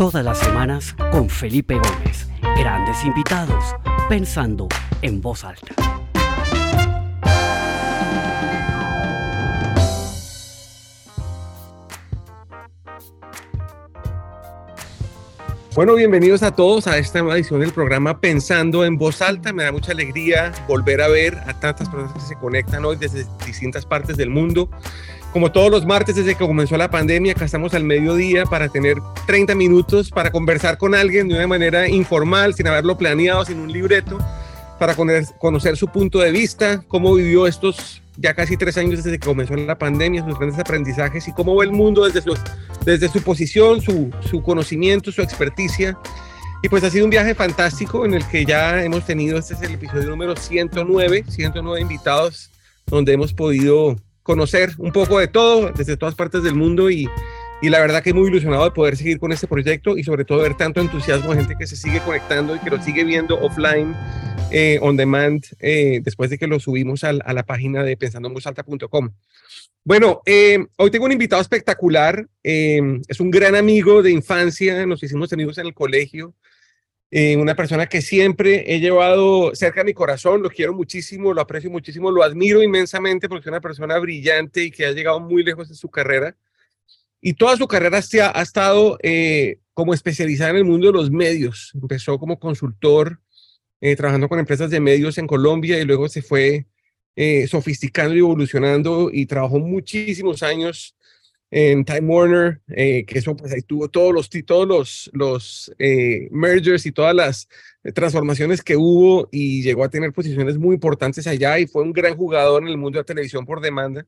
Todas las semanas con Felipe Gómez. Grandes invitados, pensando en voz alta. Bueno, bienvenidos a todos a esta nueva edición del programa Pensando en Voz Alta. Me da mucha alegría volver a ver a tantas personas que se conectan hoy desde distintas partes del mundo. Como todos los martes desde que comenzó la pandemia, acá estamos al mediodía para tener 30 minutos para conversar con alguien de una manera informal, sin haberlo planeado, sin un libreto, para conocer su punto de vista, cómo vivió estos ya casi tres años desde que comenzó la pandemia, sus grandes aprendizajes y cómo ve el mundo desde su, desde su posición, su, su conocimiento, su experticia. Y pues ha sido un viaje fantástico en el que ya hemos tenido, este es el episodio número 109, 109 invitados, donde hemos podido conocer un poco de todo desde todas partes del mundo y, y la verdad que muy ilusionado de poder seguir con este proyecto y sobre todo ver tanto entusiasmo de gente que se sigue conectando y que lo sigue viendo offline, eh, on demand, eh, después de que lo subimos a, la página de pensandomusalta.com. Bueno, eh, hoy tengo un invitado espectacular, es un gran amigo de infancia, nos hicimos amigos en el colegio, una persona que siempre he llevado cerca a mi corazón, lo quiero muchísimo, lo aprecio muchísimo, lo admiro inmensamente porque es una persona brillante y que ha llegado muy lejos en su carrera. Y toda su carrera se ha, estado eh, como especializada en el mundo de los medios. Empezó como consultor, eh, trabajando con empresas de medios en Colombia y luego se fue eh, sofisticando y evolucionando y trabajó muchísimos años en Time Warner, que eso pues ahí tuvo todos los, todos los, los mergers y todas las transformaciones que hubo y llegó a tener posiciones muy importantes allá y fue un gran jugador en el mundo de la televisión por demanda.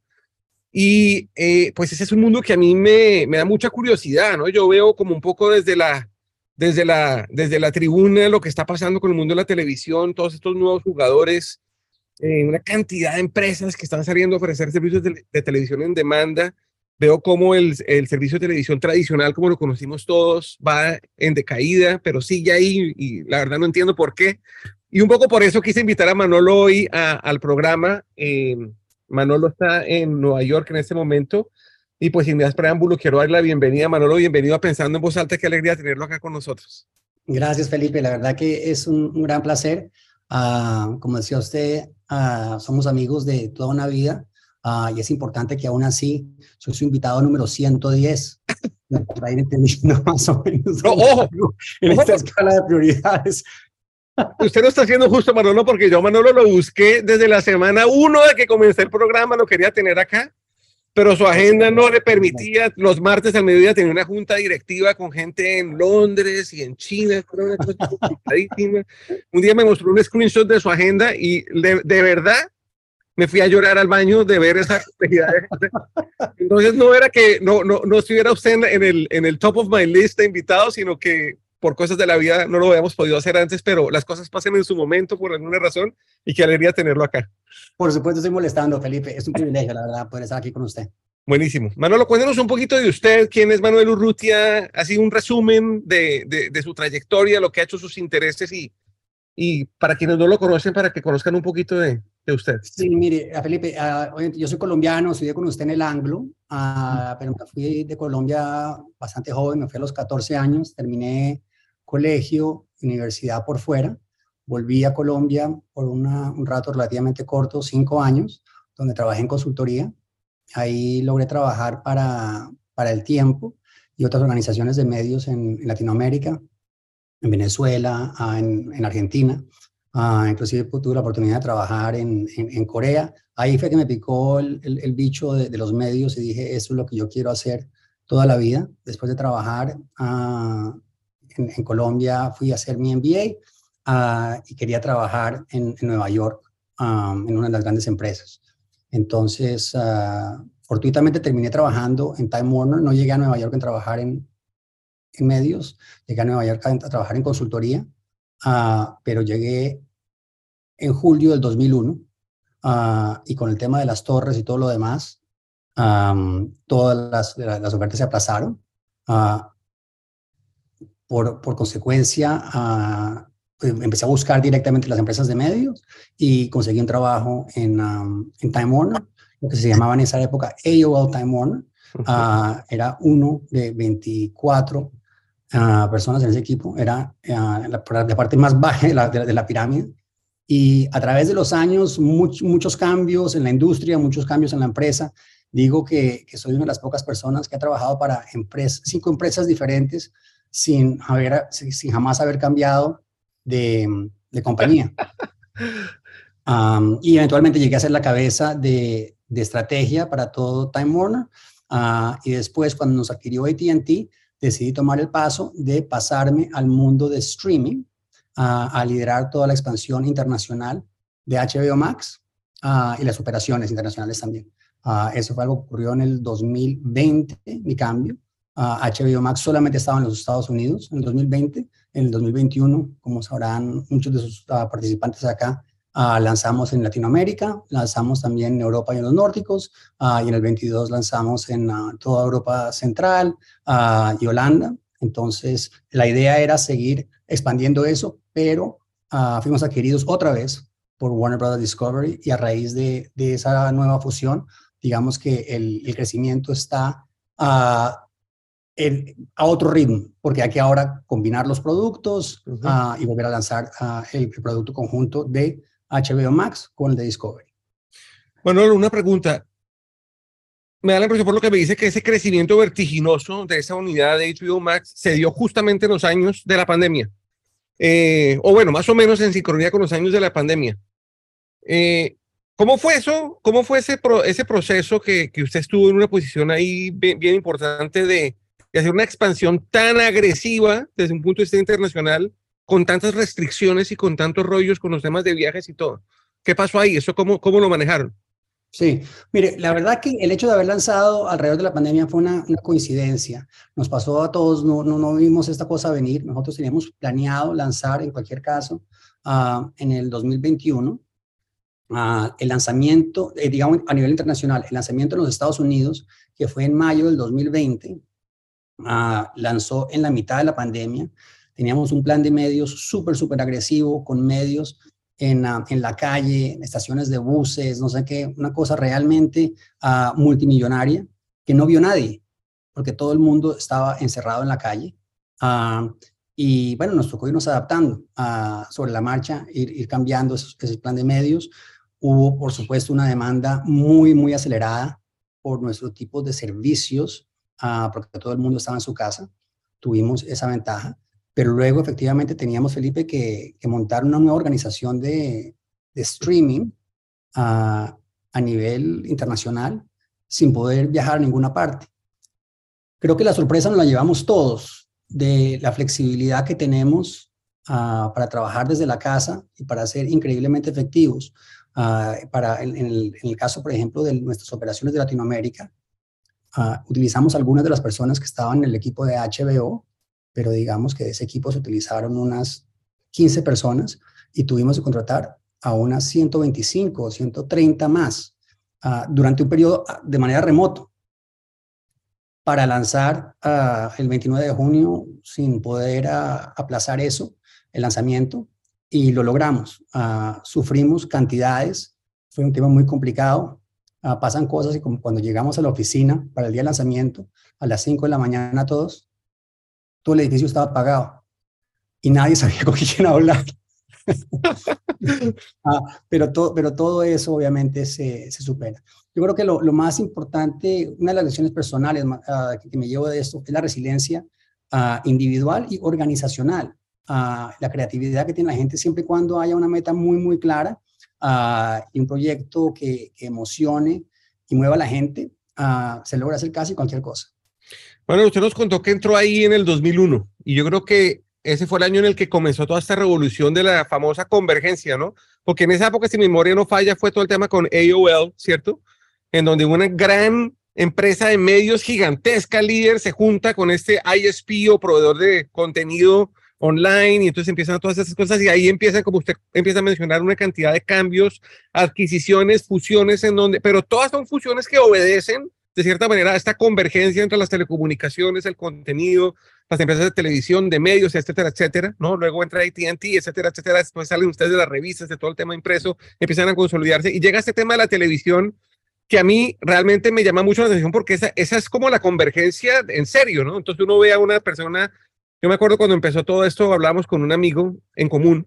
Y eh, pues ese es un mundo que a mí me, me, da mucha curiosidad, ¿no? Yo veo como un poco desde la, desde, la, desde la tribuna lo que está pasando con el mundo de la televisión, todos estos nuevos jugadores, eh, una cantidad de empresas que están saliendo a ofrecer servicios de, televisión en demanda. Veo cómo el, el, servicio de televisión tradicional, como lo conocimos todos, va en decaída, pero sigue ahí y la verdad no entiendo por qué. Y un poco por eso quise invitar a Manolo hoy al programa. Eh, Manolo está en Nueva York en este momento. Y pues sin más preámbulo, quiero darle la bienvenida. Manolo, bienvenido a Pensando en Voz Alta. Qué alegría tenerlo acá con nosotros. Gracias, Felipe. La verdad que es un, gran placer. Uh, como decía usted, uh, somos amigos de toda una vida uh, y es importante que aún así soy su invitado número 110. para ir entendiendo más o menos no, ojo, en esta escala de prioridades. Usted lo está haciendo justo, Manolo, porque yo Manolo lo busqué desde la semana uno de que comencé el programa, lo quería tener acá, pero su agenda no le permitía. Los martes al mediodía tenía una junta directiva con gente en Londres y en China, Un día me mostró un screenshot de su agenda y de, verdad me fui a llorar al baño de ver esa complejidad. Entonces no era que no, no, no estuviera usted en el, en el top of my list de invitados, sino que por cosas de la vida no lo habíamos podido hacer antes, pero las cosas pasan en su momento por alguna razón y qué alegría tenerlo acá. Por supuesto, estoy molestando, Felipe. Es un privilegio, la verdad, poder estar aquí con usted. Buenísimo. Manolo, cuéntenos un poquito de usted. ¿Quién es Manuel Urrutia? Así un resumen de, de, su trayectoria, lo que ha hecho sus intereses y, y para quienes no lo conocen, para que conozcan un poquito de, de usted. Sí, mire, Felipe, uh, yo soy colombiano, estudié con usted en el Anglo, uh, pero me fui de Colombia bastante joven, me fui a los 14 años, terminé colegio, universidad por fuera. Volví a Colombia por un rato relativamente corto, cinco años, donde trabajé en consultoría. Ahí logré trabajar para, para El Tiempo y otras organizaciones de medios en, Latinoamérica, en Venezuela, en, en Argentina. Uh, inclusive tuve la oportunidad de trabajar en, en, Corea. Ahí fue que me picó el, el, bicho de, los medios y dije, eso es lo que yo quiero hacer toda la vida. Después de trabajar uh, en, Colombia fui a hacer mi MBA ah, y quería trabajar en, Nueva York, en una de las grandes empresas. Entonces, fortuitamente terminé trabajando en Time Warner. No llegué a Nueva York a trabajar en, medios, llegué a Nueva York a, trabajar en consultoría, ah, pero llegué en julio del 2001 y con el tema de las torres y todo lo demás, todas las, las, ofertas se aplazaron por, consecuencia, ah, pues, empecé a buscar directamente las empresas de medios y conseguí un trabajo en, en Time Warner, lo que se llamaba en esa época AOL Time Warner. Ah, era uno de 24 personas en ese equipo, era la, la, parte más baja de la, de la, pirámide. Y a través de los años, muchos cambios en la industria, muchos cambios en la empresa. Digo que, que, soy una de las pocas personas que ha trabajado para empresas, cinco empresas diferentes sin, haber, sin jamás haber cambiado de, de compañía. y eventualmente llegué a ser la cabeza de, de estrategia para todo Time Warner. Uh, y después, cuando nos adquirió ATT, decidí tomar el paso de pasarme al mundo de streaming, uh, a liderar toda la expansión internacional de HBO Max uh, y las operaciones internacionales también. eso fue algo que ocurrió en el 2020, mi cambio. HBO Max solamente estaba en los Estados Unidos en el 2020. En el 2021, como sabrán muchos de sus participantes acá, Uh, lanzamos en Latinoamérica, lanzamos también en Europa y en los nórdicos, uh, y en el 22 lanzamos en uh, toda Europa Central y Holanda. Entonces, la idea era seguir expandiendo eso, pero fuimos adquiridos otra vez por Warner Brothers Discovery y a raíz de, de esa nueva fusión, digamos que el, el crecimiento está a otro ritmo, porque hay que ahora combinar los productos y volver a lanzar el, el, producto conjunto de HBO Max con el de Discovery. Bueno, una pregunta. Me da la impresión por lo que me dice que ese crecimiento vertiginoso de esa unidad de HBO Max se dio justamente en los años de la pandemia. Eh, o bueno, más o menos en sincronía con los años de la pandemia. Eh, ¿Cómo fue eso? ¿Cómo fue ese, proceso que, usted estuvo en una posición ahí bien, bien importante de, de, hacer una expansión tan agresiva desde un punto de vista internacional con tantas restricciones y con tantos rollos con los temas de viajes y todo. ¿Qué pasó ahí? ¿Eso cómo, cómo lo manejaron? Sí, mire, la verdad que el hecho de haber lanzado alrededor de la pandemia fue una, coincidencia. Nos pasó a todos, no, no, no, vimos esta cosa venir. Nosotros teníamos planeado lanzar, en cualquier caso, uh, en el 2021, uh, el lanzamiento, eh, digamos, a nivel internacional, el lanzamiento en los Estados Unidos, que fue en mayo del 2020, uh, ah, lanzó en la mitad de la pandemia Teníamos un plan de medios súper, súper agresivo, con medios en, en, la calle, estaciones de buses, no sé qué, una cosa realmente uh, multimillonaria que no vio nadie, porque todo el mundo estaba encerrado en la calle. Uh, y bueno, nos tocó irnos adaptando sobre la marcha, ir, cambiando ese plan de medios. Hubo, por supuesto, una demanda muy, muy acelerada por nuestro tipo de servicios, porque todo el mundo estaba en su casa. Tuvimos esa ventaja. Pero luego efectivamente teníamos, Felipe, que, montar una nueva organización de, streaming a, nivel internacional sin poder viajar a ninguna parte. Creo que la sorpresa nos la llevamos todos de la flexibilidad que tenemos ah, para trabajar desde la casa y para ser increíblemente efectivos. Ah, para, en, el, caso, por ejemplo, de nuestras operaciones de Latinoamérica, ah, utilizamos algunas de las personas que estaban en el equipo de HBO pero digamos que de ese equipo se utilizaron unas 15 personas y tuvimos que contratar a unas 125 o 130 más uh, durante un periodo ah, de manera remoto para lanzar uh, el 29 de junio sin poder aplazar eso, el lanzamiento, y lo logramos. sufrimos cantidades, fue un tema muy complicado, pasan cosas y como cuando llegamos a la oficina para el día de lanzamiento, a las 5 de la mañana todos, todo el edificio estaba apagado y nadie sabía con quién hablar. ah, pero, todo, pero todo eso obviamente se, se supera. Yo creo que lo, lo, más importante, una de las lecciones personales uh, que, me llevo de esto es la resiliencia uh, individual y organizacional. Uh, la creatividad que tiene la gente siempre y cuando haya una meta muy, muy clara y un proyecto que, que, emocione y mueva a la gente, se logra hacer casi cualquier cosa. Bueno, usted nos contó que entró ahí en el 2001 y yo creo que ese fue el año en el que comenzó toda esta revolución de la famosa convergencia, ¿no? Porque en esa época, si mi memoria no falla, fue todo el tema con AOL, ¿cierto? En donde una gran empresa de medios gigantesca, líder, se junta con este ISP o proveedor de contenido online y entonces empiezan todas esas cosas y ahí empiezan, como usted empieza a mencionar, una cantidad de cambios, adquisiciones, fusiones en donde, pero todas son fusiones que obedecen de cierta manera, esta convergencia entre las telecomunicaciones, el contenido, las empresas de televisión, de medios, etcétera, etcétera, ¿no? Luego entra AT&T, etcétera, etcétera, después salen ustedes de las revistas, de todo el tema impreso, empiezan a consolidarse y llega este tema de la televisión que a mí realmente me llama mucho la atención porque esa, esa es como la convergencia en serio, ¿no? Entonces uno ve a una persona Yo me acuerdo cuando empezó todo esto, hablamos con un amigo en común,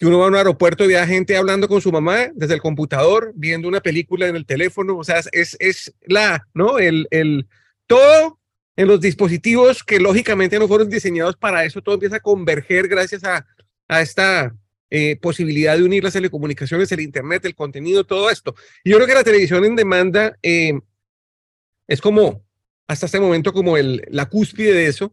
que uno va a un aeropuerto y ve a gente hablando con su mamá desde el computador, viendo una película en el teléfono, o sea, es, es la, ¿no? El, el, todo en los dispositivos que lógicamente no fueron diseñados para eso, todo empieza a converger gracias a, a esta eh, posibilidad de unir las telecomunicaciones, el Internet, el contenido, todo esto. Y yo creo que la televisión en demanda eh, es como, hasta este momento, como el, la cúspide de eso.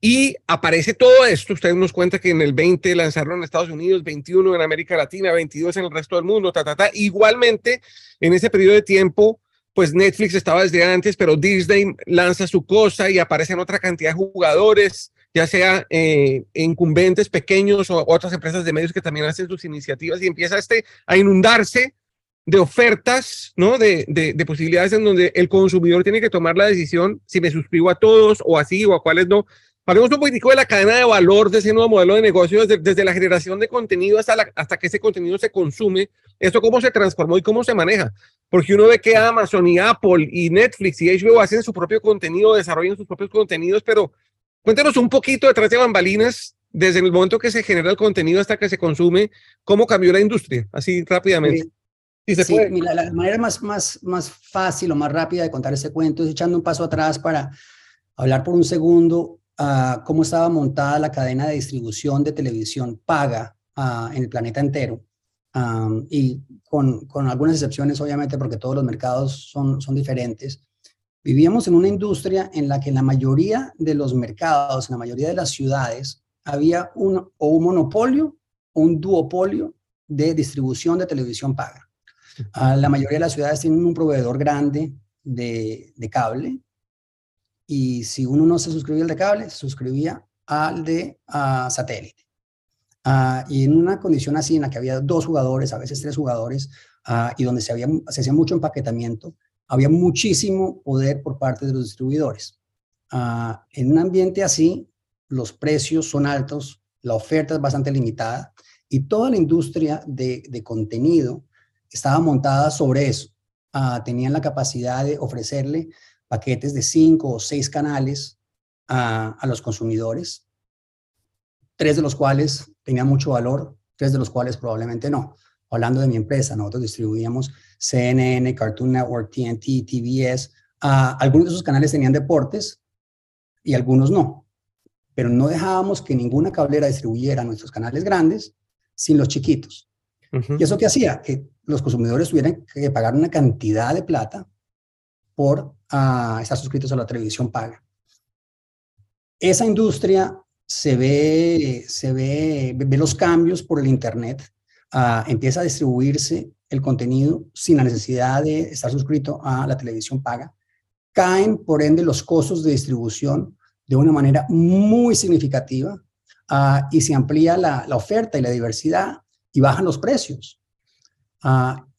Y aparece todo esto, ustedes nos cuenta que en el 20 lanzaron en Estados Unidos, 21 en América Latina, 22 en el resto del mundo, ta, ta, ta. Igualmente, en ese periodo de tiempo, pues Netflix estaba desde antes, pero Disney lanza su cosa y aparecen otra cantidad de jugadores, ya sea eh, incumbentes pequeños o otras empresas de medios que también hacen sus iniciativas y empieza este a inundarse de ofertas, ¿no? De, de, de, posibilidades en donde el consumidor tiene que tomar la decisión si me suscribo a todos o así o a cuáles no. Hablemos un poquitico de la cadena de valor de ese nuevo modelo de negocio, desde, desde la generación de contenido hasta, la, hasta que ese contenido se consume, esto cómo se transformó y cómo se maneja. Porque uno ve que Amazon y Apple y Netflix y HBO hacen su propio contenido, desarrollan sus propios contenidos, pero cuéntanos un poquito detrás de bambalinas, desde el momento que se genera el contenido hasta que se consume, cómo cambió la industria, así rápidamente. Sí, se sí, mira, la manera más, más, más fácil o más rápida de contar ese cuento es echando un paso atrás para hablar por un segundo uh, cómo estaba montada la cadena de distribución de televisión paga uh, en el planeta entero. Um, y con, con, algunas excepciones, obviamente, porque todos los mercados son, son diferentes. Vivíamos en una industria en la que en la mayoría de los mercados, en la mayoría de las ciudades, había un, o un monopolio o un duopolio de distribución de televisión paga. Uh, la mayoría de las ciudades tienen un proveedor grande de, de cable y si uno no se suscribía al de cable, se suscribía al de uh, satélite. Uh, y en una condición así en la que había dos jugadores, a veces tres jugadores, uh, y donde se, se hacía mucho empaquetamiento, había muchísimo poder por parte de los distribuidores. en un ambiente así, los precios son altos, la oferta es bastante limitada y toda la industria de, de contenido estaba montada sobre eso. tenían la capacidad de ofrecerle paquetes de cinco o seis canales a, a, los consumidores, tres de los cuales tenían mucho valor, tres de los cuales probablemente no. Hablando de mi empresa, nosotros distribuíamos CNN, Cartoon Network, TNT, TBS. Uh, algunos de esos canales tenían deportes y algunos no. Pero no dejábamos que ninguna cablera distribuyera nuestros canales grandes sin los chiquitos. Uh -huh. ¿Y eso qué hacía? Que los consumidores tuvieran que pagar una cantidad de plata por uh, estar suscritos a la televisión paga. Esa industria se ve, se ve, ve los cambios por el Internet, uh, empieza a distribuirse el contenido sin la necesidad de estar suscrito a la televisión paga. Caen, por ende, los costos de distribución de una manera muy significativa uh, y se amplía la, oferta y la diversidad y bajan los precios.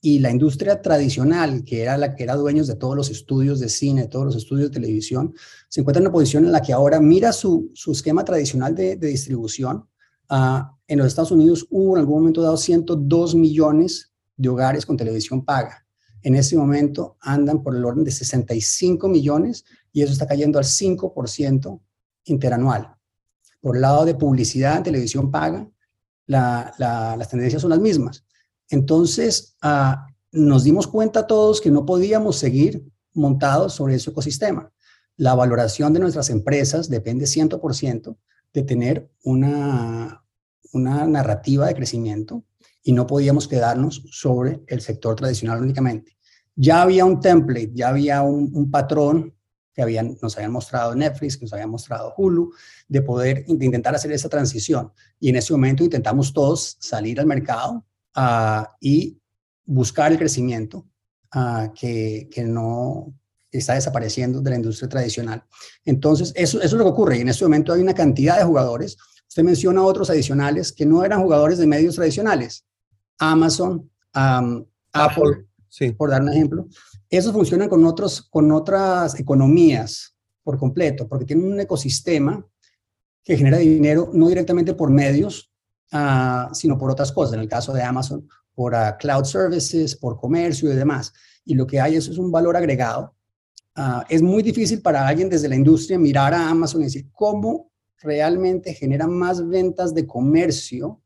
Y la industria tradicional, que era la que era dueños de todos los estudios de cine, de todos los estudios de televisión, se encuentra en una posición en la que ahora mira su, su esquema tradicional de, de distribución. Uh, en los Estados Unidos hubo en algún momento dado 102 millones de hogares con televisión paga. En este momento andan por el orden de 65 millones y eso está cayendo al 5% interanual. Por el lado de publicidad televisión paga, la, la, las tendencias son las mismas. Entonces, uh, nos dimos cuenta todos que no podíamos seguir montados sobre ese ecosistema. La valoración de nuestras empresas depende 100% de tener una, una narrativa de crecimiento y no podíamos quedarnos sobre el sector tradicional únicamente. Ya había un template, ya había un, patrón que habían, nos habían mostrado Netflix, que nos habían mostrado Hulu, de poder de intentar hacer esa transición. Y en ese momento intentamos todos salir al mercado uh, y buscar el crecimiento uh, que, que, no está desapareciendo de la industria tradicional. Entonces, eso, eso es lo que ocurre. Y en este momento hay una cantidad de jugadores. Usted menciona otros adicionales que no eran jugadores de medios tradicionales. Amazon, um, Apple, sí. por dar un ejemplo. Esos funcionan con, otros, con otras economías por completo, porque tienen un ecosistema que genera dinero no directamente por medios, uh, sino por otras cosas. En el caso de Amazon, por uh, cloud services, por comercio y demás. Y lo que hay eso es un valor agregado. Uh, es muy difícil para alguien desde la industria mirar a Amazon y decir, ¿cómo realmente genera más ventas de comercio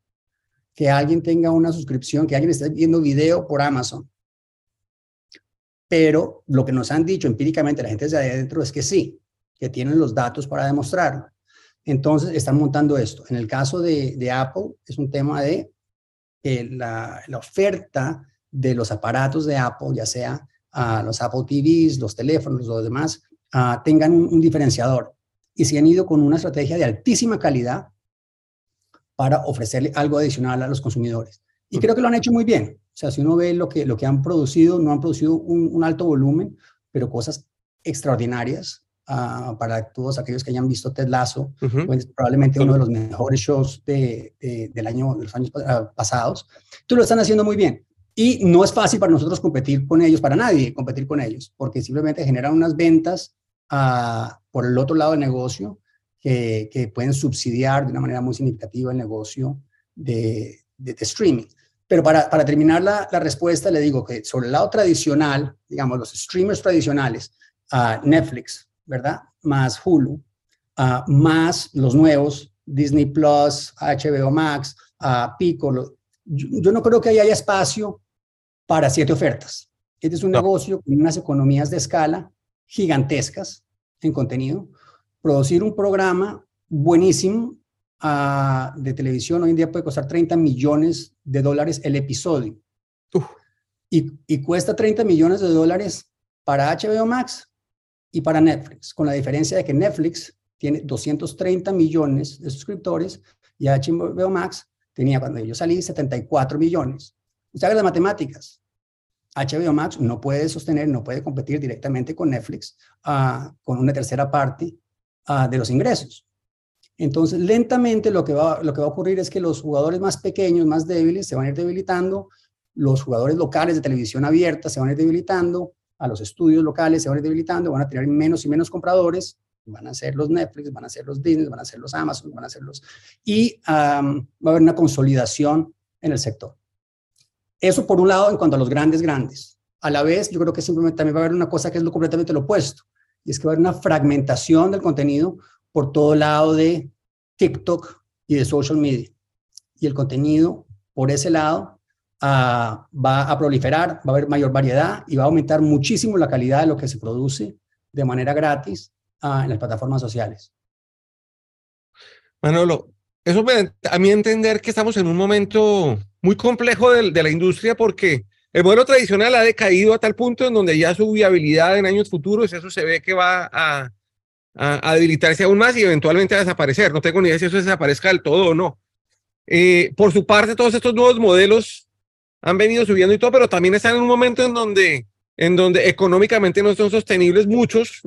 que alguien tenga una suscripción, que alguien esté viendo video por Amazon. Pero lo que nos han dicho empíricamente la gente desde adentro es que sí, que tienen los datos para demostrarlo. Entonces están montando esto. En el caso de, Apple es un tema de la, oferta de los aparatos de Apple, ya sea a los Apple TVs, los teléfonos, los demás, tengan un, diferenciador. Y se han ido con una estrategia de altísima calidad para ofrecerle algo adicional a los consumidores. Y creo que lo han hecho muy bien. O sea, si uno ve lo que, lo que han producido, no han producido un, alto volumen, pero cosas extraordinarias ah, para todos aquellos que hayan visto Ted Lasso, pues, probablemente uno de los mejores shows de, del año, de los años ah, pasados. Entonces lo están haciendo muy bien. Y no es fácil para nosotros competir con ellos, para nadie competir con ellos, porque simplemente generan unas ventas uh, por el otro lado del negocio que, que, pueden subsidiar de una manera muy significativa el negocio de, de, streaming. Pero para, para terminar la, la, respuesta, le digo que sobre el lado tradicional, digamos, los streamers tradicionales, uh, Netflix, ¿verdad? Más Hulu, uh, más los nuevos, Disney Plus, HBO Max, Pico, yo, no creo que haya espacio para siete ofertas. Este es un negocio con unas economías de escala gigantescas en contenido. Producir un programa buenísimo ah, de televisión hoy en día puede costar 30 millones de dólares el episodio. Y, y, cuesta 30 millones de dólares para HBO Max y para Netflix, con la diferencia de que Netflix tiene 230 millones de suscriptores y HBO Max tenía cuando yo salí 74 millones. Usted haga las matemáticas. HBO Max no puede sostener, no puede competir directamente con Netflix uh, con una tercera parte uh, de los ingresos. Entonces, lentamente lo que, va, lo que va a ocurrir es que los jugadores más pequeños, más débiles, se van a ir debilitando, los jugadores locales de televisión abierta se van a ir debilitando, a los estudios locales se van a ir debilitando, van a tener menos y menos compradores, van a ser los Netflix, van a ser los Disney, van a ser los Amazon, van a ser los... Y va a haber una consolidación en el sector. Eso por un lado en cuanto a los grandes, grandes. A la vez, yo creo que simplemente también va a haber una cosa que es lo completamente lo opuesto, y es que va a haber una fragmentación del contenido por todo lado de TikTok y de social media. Y el contenido por ese lado ah, va a proliferar, va a haber mayor variedad y va a aumentar muchísimo la calidad de lo que se produce de manera gratis en las plataformas sociales. Manolo, eso me, a mí entender que estamos en un momento muy complejo de, de, la industria porque el modelo tradicional ha decaído a tal punto en donde ya su viabilidad en años futuros, eso se ve que va a, a, debilitarse aún más y eventualmente a desaparecer. No tengo ni idea si eso desaparezca del todo o no. Eh, por su parte, todos estos nuevos modelos han venido subiendo y todo, pero también están en un momento en donde en donde económicamente no son sostenibles muchos,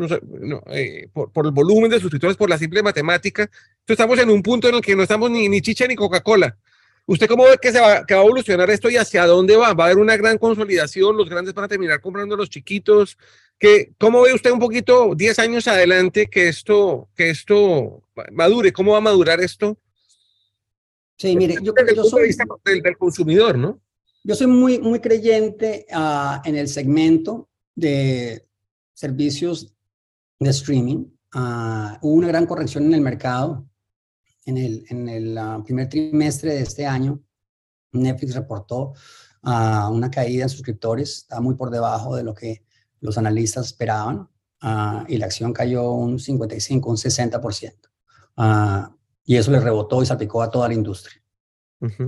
eh, por, el volumen de suscriptores, por la simple matemática. Entonces estamos en un punto en el que no estamos ni, ni chicha ni Coca-Cola. ¿Usted cómo ve que, se va, que va a evolucionar esto y hacia dónde va? ¿Va a haber una gran consolidación? ¿Los grandes van a terminar comprando a los chiquitos? ¿Qué, ¿Cómo ve usted un poquito 10 años adelante que esto, que esto madure? ¿Cómo va a madurar esto? Sí, mire, yo creo que yo soy... Del, del consumidor, ¿no? Yo soy muy, muy creyente uh, en el segmento de servicios de streaming. Uh, hubo una gran corrección en el mercado en el, en el uh, primer trimestre de este año. Netflix reportó una caída en suscriptores, estaba muy por debajo de lo que los analistas esperaban y la acción cayó un 55, un 60%. y eso le rebotó y salpicó a toda la industria.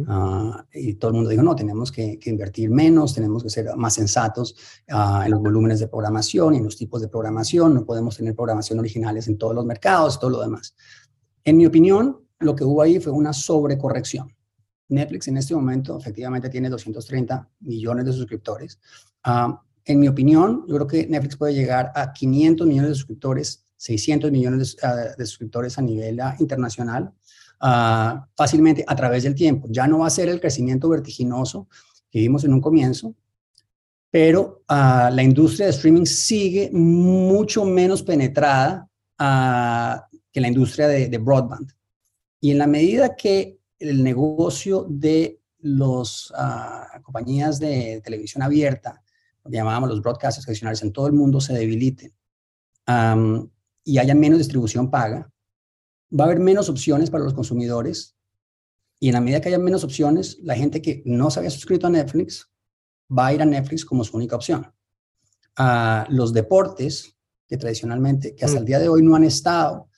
Ah, y todo el mundo dijo, no, tenemos que, invertir menos, tenemos que ser más sensatos ah, en los volúmenes de programación y en los tipos de programación, no podemos tener programación originales en todos los mercados, todo lo demás. En mi opinión, lo que hubo ahí fue una sobrecorrección. Netflix en este momento efectivamente tiene 230 millones de suscriptores. Ah, en mi opinión, yo creo que Netflix puede llegar a 500 millones de suscriptores, 600 millones de, suscriptores a nivel internacional Ah, fácilmente a través del tiempo. Ya no va a ser el crecimiento vertiginoso que vimos en un comienzo, pero ah, la industria de streaming sigue mucho menos penetrada ah, que la industria de, broadband. Y en la medida que el negocio de las compañías de televisión abierta, lo que llamábamos los broadcasters tradicionales en todo el mundo, se debiliten y haya menos distribución paga, va a haber menos opciones para los consumidores y en la medida que haya menos opciones, la gente que no se había suscrito a Netflix va a ir a Netflix como su única opción. A los deportes, que tradicionalmente, que hasta el mm. día de hoy no han estado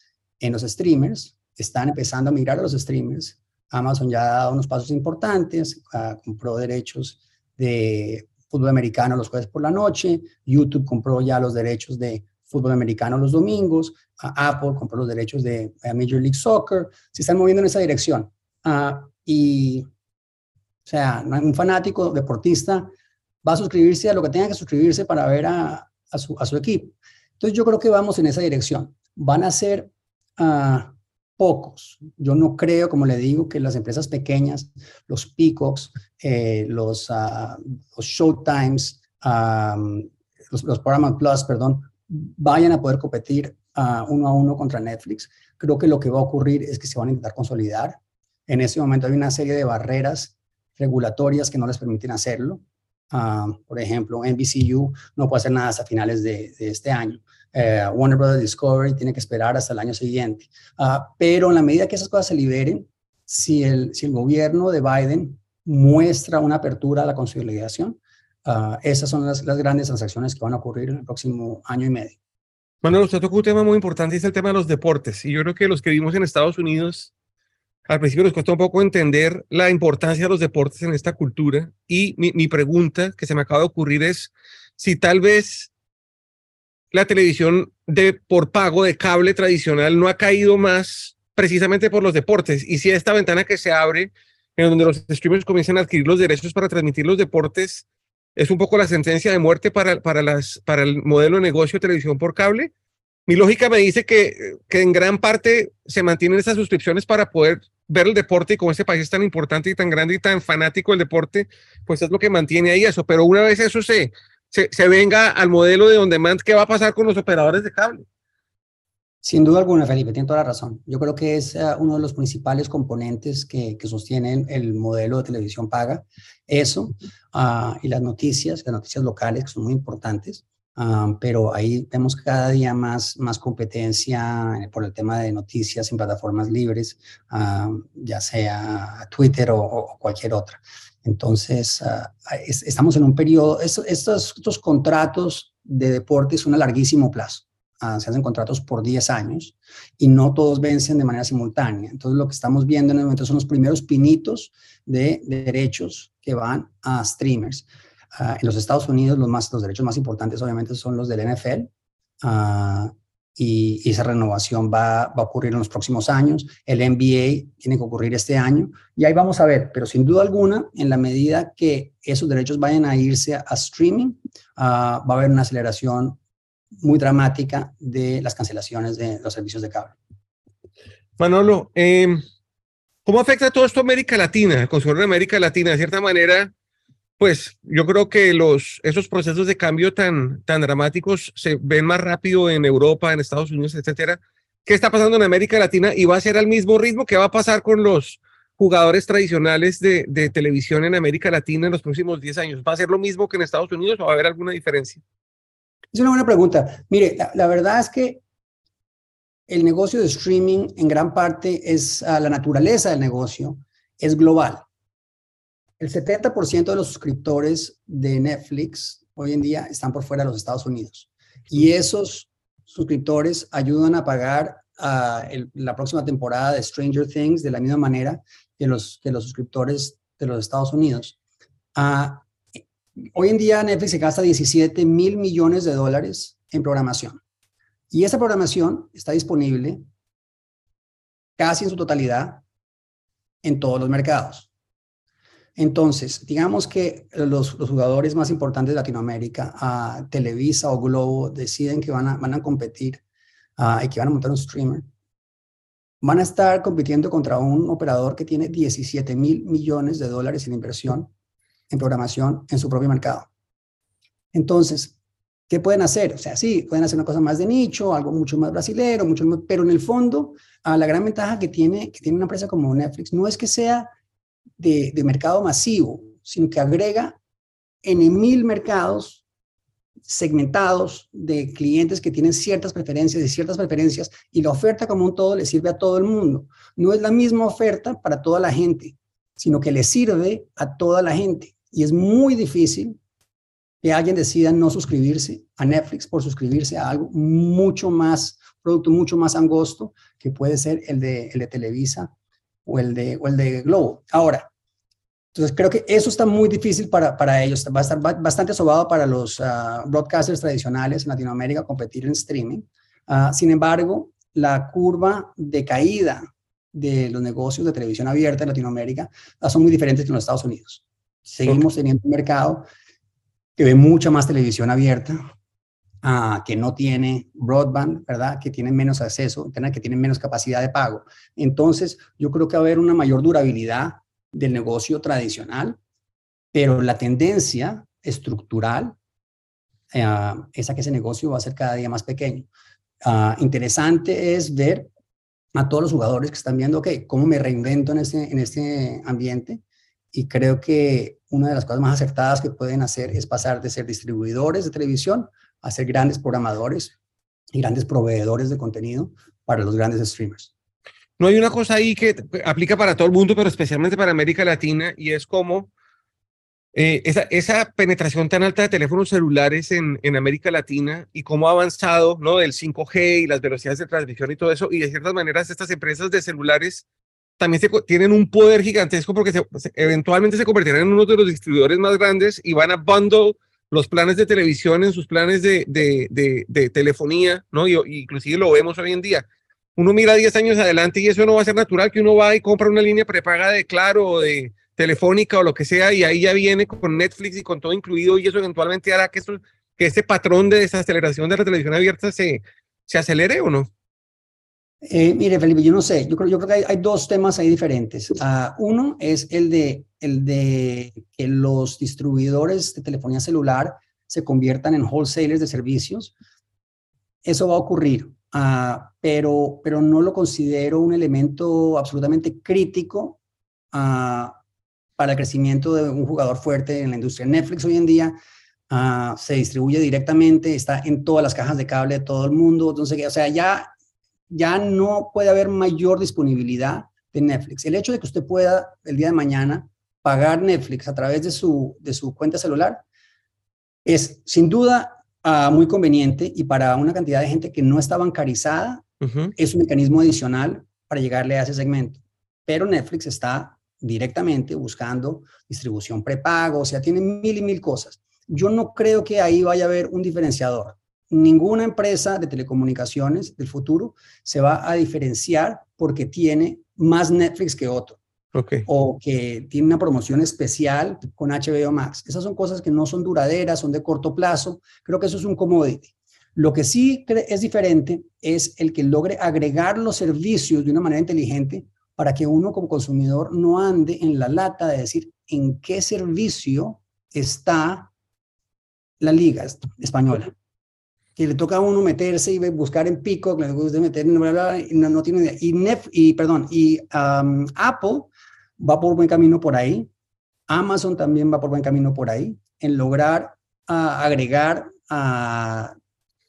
en los streamers, están empezando a migrar a los streamers. Amazon ya ha dado unos pasos importantes, uh, compró derechos de fútbol americano los jueves por la noche, YouTube compró ya los derechos de fútbol americano los domingos, Apple compró los derechos de Major League Soccer, se están moviendo en esa dirección. Uh, y, o sea, un fanático deportista va a suscribirse a lo que tenga que suscribirse para ver a, su, equipo. Entonces yo creo que vamos en esa dirección. Van a ser uh, pocos. Yo no creo, como le digo, que las empresas pequeñas, los Peacocks, eh, los, uh, los Showtimes, los, los, Paramount Plus, perdón, vayan a poder competir uh, uno a uno contra Netflix. Creo que lo que va a ocurrir es que se van a intentar consolidar. En ese momento hay una serie de barreras regulatorias que no les permiten hacerlo. Uh, por ejemplo, NBCU no puede hacer nada hasta finales de, este año. Uh, Warner Brothers Discovery tiene que esperar hasta el año siguiente. Uh, pero en la medida que esas cosas se liberen, si el, si el gobierno de Biden muestra una apertura a la consolidación, esas son las, las, grandes transacciones que van a ocurrir en el próximo año y medio. Manuel, usted tocó un tema muy importante, es el tema de los deportes. Y yo creo que los que vivimos en Estados Unidos al principio nos costó un poco entender la importancia de los deportes en esta cultura y mi, mi, pregunta que se me acaba de ocurrir es si tal vez la televisión de por pago de cable tradicional no ha caído más precisamente por los deportes y si esta ventana que se abre en donde los streamers comienzan a adquirir los derechos para transmitir los deportes es un poco la sentencia de muerte para, para, las, para el modelo de negocio de televisión por cable. Mi lógica me dice que, que en gran parte se mantienen esas suscripciones para poder ver el deporte y como este país es tan importante y tan grande y tan fanático del deporte, pues es lo que mantiene ahí eso. Pero una vez eso se, se, se venga al modelo de on demand, ¿qué va a pasar con los operadores de cable? Sin duda alguna, Felipe, tiene toda la razón. Yo creo que es uh, uno de los principales componentes que, sostienen el modelo de televisión paga. Eso uh, y las noticias, las noticias locales, que son muy importantes. Um, pero ahí vemos cada día más, más competencia por el tema de noticias en plataformas libres, um, ya sea Twitter o, cualquier otra. Entonces, es, estamos en un periodo, estos, estos, estos, contratos de deporte son a larguísimo plazo. Uh, se hacen contratos por 10 años y no todos vencen de manera simultánea. Entonces, lo que estamos viendo en el momento son los primeros pinitos de, de derechos que van a streamers. Uh, en los Estados Unidos los, más, los derechos más importantes obviamente son los del NFL uh, y, esa renovación va, a ocurrir en los próximos años. El NBA tiene que ocurrir este año y ahí vamos a ver, pero sin duda alguna, en la medida que esos derechos vayan a irse a, streaming, va a haber una aceleración muy dramática de las cancelaciones de los servicios de cable. Manolo, eh, ¿cómo afecta todo esto a América Latina, el consumidor de América Latina? De cierta manera, pues yo creo que los, esos procesos de cambio tan, tan dramáticos se ven más rápido en Europa, en Estados Unidos, etcétera. ¿Qué está pasando en América Latina? Y va a ser al mismo ritmo que va a pasar con los jugadores tradicionales de, de televisión en América Latina en los próximos 10 años. ¿Va a ser lo mismo que en Estados Unidos o va a haber alguna diferencia? Es una buena pregunta. Mire, la, la verdad es que el negocio de streaming en gran parte es uh, la naturaleza del negocio, es global el 70% de los suscriptores de Netflix hoy en día están por fuera de los Estados Unidos. Y esos suscriptores ayudan a pagar uh, el, la próxima temporada de Stranger Things de la misma manera que los, que los suscriptores de los Estados Unidos. Uh, hoy en día Netflix se gasta 17 mil millones de dólares en programación. Y esa programación está disponible casi en su totalidad en todos los mercados. Entonces, digamos que los, jugadores más importantes de Latinoamérica, Televisa o Globo, deciden que van a, competir y que van a montar un streamer. Van a estar compitiendo contra un operador que tiene 17 mil millones de dólares en inversión en programación en su propio mercado. Entonces, ¿qué pueden hacer? O sea, sí, pueden hacer una cosa más de nicho, algo mucho más brasilero, mucho más, pero en el fondo, uh, la gran ventaja que tiene, que tiene una empresa como Netflix no es que sea de, de mercado masivo, sino que agrega en mil mercados segmentados de clientes que tienen ciertas preferencias y ciertas preferencias y la oferta como un todo le sirve a todo el mundo. No es la misma oferta para toda la gente, sino que le sirve a toda la gente. Y es muy difícil que alguien decida no suscribirse a Netflix por suscribirse a algo mucho más, producto mucho más angosto que puede ser el de, el de Televisa o el de, o el de Globo. Ahora, entonces creo que eso está muy difícil para, para ellos, va a estar bastante sobado para los ah, broadcasters tradicionales en Latinoamérica competir en streaming. Ah, sin embargo, la curva de caída de los negocios de televisión abierta en Latinoamérica son muy diferentes que en los Estados Unidos. Seguimos teniendo un mercado que ve mucha más televisión abierta, que no tiene broadband, ¿verdad? Que tiene menos acceso, que tiene menos capacidad de pago. Entonces, yo creo que va a haber una mayor durabilidad del negocio tradicional, pero la tendencia estructural eh, es a que ese negocio va a ser cada día más pequeño. Ah, interesante es ver a todos los jugadores que están viendo, ok, ¿cómo me reinvento en este, en este ambiente? Y creo que una de las cosas más acertadas que pueden hacer es pasar de ser distribuidores de televisión a ser grandes programadores y grandes proveedores de contenido para los grandes streamers. No hay una cosa ahí que aplica para todo el mundo, pero especialmente para América Latina, y es como eh, esa, esa, penetración tan alta de teléfonos celulares en, en, América Latina y cómo ha avanzado, ¿no? Del 5G y las velocidades de transmisión y todo eso, y de ciertas maneras estas empresas de celulares también tienen un poder gigantesco porque eventualmente se convertirán en uno de los distribuidores más grandes y van a bundle los planes de televisión en sus planes de, de, telefonía, ¿no? Y, inclusive lo vemos hoy en día uno mira 10 años adelante y eso no va a ser natural que uno va y compra una línea prepaga de Claro o de Telefónica o lo que sea y ahí ya viene con Netflix y con todo incluido y eso eventualmente hará que, esto, que ese patrón de desaceleración de la televisión abierta se, se acelere o no. Eh, mire, Felipe, yo no sé, yo creo, yo creo que hay, hay dos temas ahí diferentes. Uh, uno es el de, el de que los distribuidores de telefonía celular se conviertan en wholesalers de servicios. Eso va a ocurrir. Ah, pero, pero no lo considero un elemento absolutamente crítico ah, para el crecimiento de un jugador fuerte en la industria. Netflix hoy en día ah, se distribuye directamente, está en todas las cajas de cable de todo el mundo, entonces, o sea, ya, ya no puede haber mayor disponibilidad de Netflix. El hecho de que usted pueda el día de mañana pagar Netflix a través de su, de su cuenta celular es sin duda muy conveniente y para una cantidad de gente que no está bancarizada, es un mecanismo adicional para llegarle a ese segmento. Pero Netflix está directamente buscando distribución prepago, o sea, tiene mil y mil cosas. Yo no creo que ahí vaya a haber un diferenciador. Ninguna empresa de telecomunicaciones del futuro se va a diferenciar porque tiene más Netflix que otro o que tiene una promoción especial con HBO Max. Esas son cosas que no son duraderas, son de corto plazo. Creo que eso es un commodity. Lo que sí es diferente es el que logre agregar los servicios de una manera inteligente para que uno como consumidor no ande en la lata de decir en qué servicio está la liga española. Que le toca a uno meterse y buscar en Pico, le gusta meter en y no, tiene idea. Y, y, perdón, y Apple va por buen camino por ahí. Amazon también va por buen camino por ahí, en lograr ah, agregar a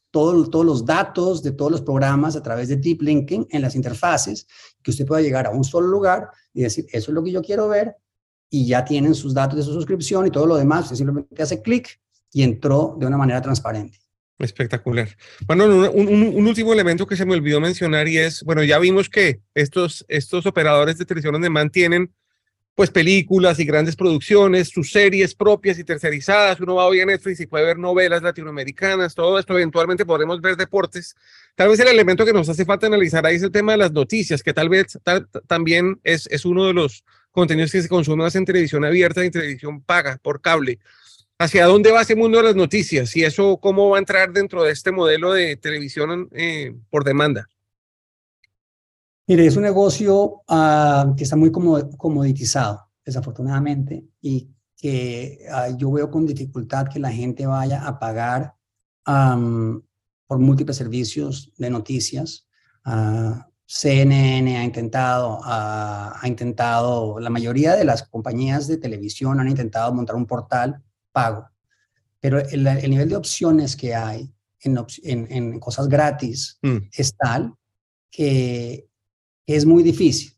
todos los datos de todos los programas a través de deep linking en las interfaces, que usted pueda llegar a un solo lugar y decir, eso es lo que yo quiero ver, y ya tienen sus datos de su suscripción y todo lo demás, usted simplemente hace clic y entró de una manera transparente. Espectacular. Bueno, un, último elemento que se me olvidó mencionar y es, bueno, ya vimos que estos, estos operadores de televisión donde mantienen pues películas y grandes producciones, sus series propias y tercerizadas. Uno va hoy a Netflix y puede ver novelas latinoamericanas, todo esto. Eventualmente podremos ver deportes. Tal vez el elemento que nos hace falta analizar ahí es el tema de las noticias, que tal vez también es, es uno de los contenidos que se consumen más en televisión abierta y en televisión paga por cable. ¿Hacia dónde va ese mundo de las noticias? Y eso, ¿cómo va a entrar dentro de este modelo de televisión eh, por demanda? Mire, es un negocio ah, que está muy comoditizado, desafortunadamente, y que ah, yo veo con dificultad que la gente vaya a pagar por múltiples servicios de noticias. Ah, CNN ha intentado, ha intentado, la mayoría de las compañías de televisión han intentado montar un portal pago. pero el, nivel de opciones que hay en, en, cosas gratis mm. es tal que es muy difícil.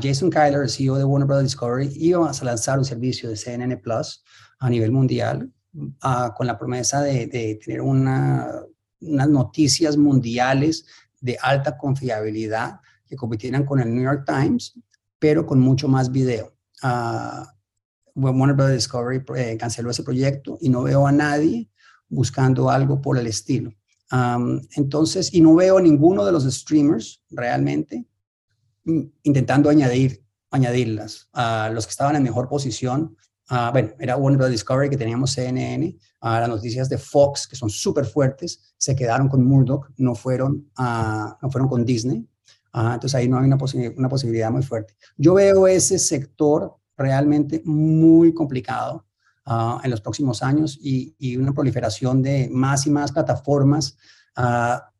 Jason Kyler, CEO de Warner Bros. Discovery, iba a lanzar un servicio de CNN Plus a nivel mundial con la promesa de, tener unas noticias mundiales de alta confiabilidad que compitieran con el New York Times, pero con mucho más video. Warner Bros. Discovery eh, canceló ese proyecto y no veo a nadie buscando algo por el estilo. entonces, y no veo ninguno de los streamers realmente intentando añadir, añadirlas. A los que estaban en mejor posición, bueno, era Warner Bros. Discovery que teníamos CNN, a las noticias de Fox que son súper fuertes, se quedaron con Murdoch, no fueron, no fueron con Disney. entonces ahí no hay una, una posibilidad muy fuerte. Yo veo ese sector realmente muy complicado ah, en los próximos años y, una proliferación de más y más plataformas ah,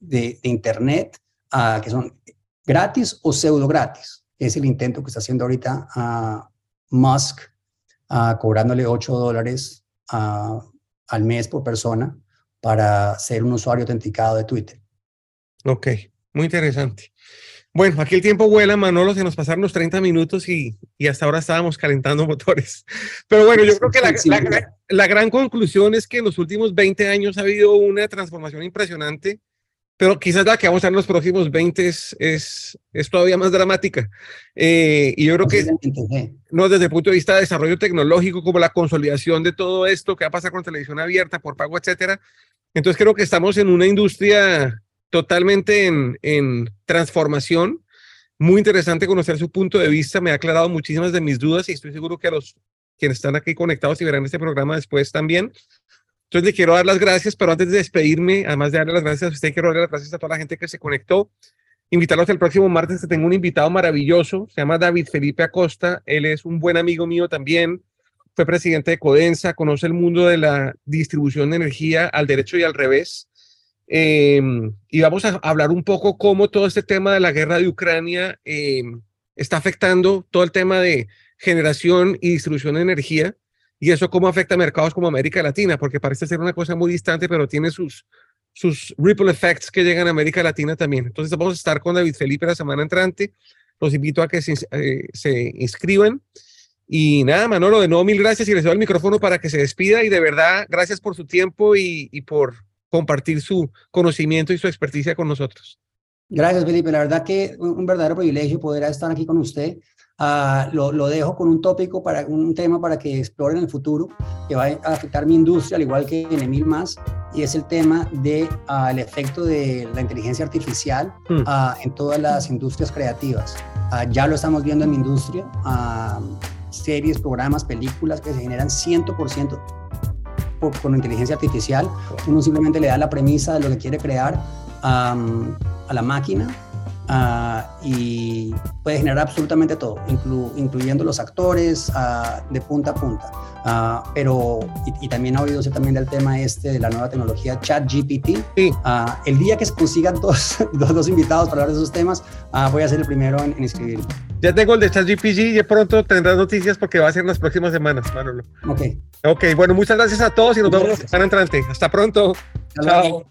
de, Internet ah, que son gratis o pseudo gratis. Es el intento que está haciendo ahorita Musk, cobrándole 8 dólares al mes por persona para ser un usuario autenticado de Twitter. Ok, muy interesante. Bueno, aquí el tiempo vuela, Manolo, se nos pasaron los 30 minutos y, y hasta ahora estábamos calentando motores. Pero bueno, yo creo que la, la, gran conclusión es que en los últimos 20 años ha habido una transformación impresionante, pero quizás la que vamos a ver en los próximos 20 es, es, es todavía más dramática. Eh, y yo creo que, no desde el punto de vista de desarrollo tecnológico, como la consolidación de todo esto que va a pasar con televisión abierta, por pago, etcétera. Entonces creo que estamos en una industria totalmente en, en transformación. Muy interesante conocer su punto de vista. Me ha aclarado muchísimas de mis dudas y estoy seguro que a los quienes están aquí conectados y verán este programa después también. Entonces le quiero dar las gracias, pero antes de despedirme, además de darle las gracias a usted, quiero darle las gracias a toda la gente que se conectó. Invitarlos el próximo martes que tengo un invitado maravilloso, se llama David Felipe Acosta, él es un buen amigo mío también, fue presidente de Codensa, conoce el mundo de la distribución de energía al derecho y al revés. Em, y vamos a hablar un poco cómo todo este tema de la guerra de Ucrania em, está afectando todo el tema de generación y distribución de energía y eso cómo afecta a mercados como América Latina, porque parece ser una cosa muy distante, pero tiene sus, sus ripple effects que llegan a América Latina también. Entonces vamos a estar con David Felipe la semana entrante. Los invito a que se, eh, se inscriban. Y nada, Manolo, de nuevo mil gracias y les doy el micrófono para que se despida y de verdad gracias por su tiempo y, y por compartir su conocimiento y su experticia con nosotros. Gracias, Felipe. La verdad que un verdadero privilegio poder estar aquí con usted. Uh, lo, lo, dejo con un tópico, para un tema para que exploren en el futuro, que va a afectar mi industria, al igual que en Emil más, y es el tema del de, uh, efecto de la inteligencia artificial uh, en todas las industrias creativas. ya lo estamos viendo en mi industria, series, programas, películas que se generan 100% con inteligencia artificial. Uno simplemente le da la premisa de lo que quiere crear a la máquina ah, y puede generar absolutamente todo, incluyendo los actores ah, de punta a punta. Ah, pero, y, también ha oído también del tema este de la nueva tecnología ChatGPT. Sí. el día que se consigan dos, dos, invitados para hablar de esos temas, voy a ser el primero en, en inscribirme. Ya tengo el de ChatGPT y de pronto tendrás noticias porque va a ser en las próximas semanas, Manolo. Ok. Ok, bueno, muchas gracias a todos y nos vemos la semana entrante. Hasta pronto. Chao.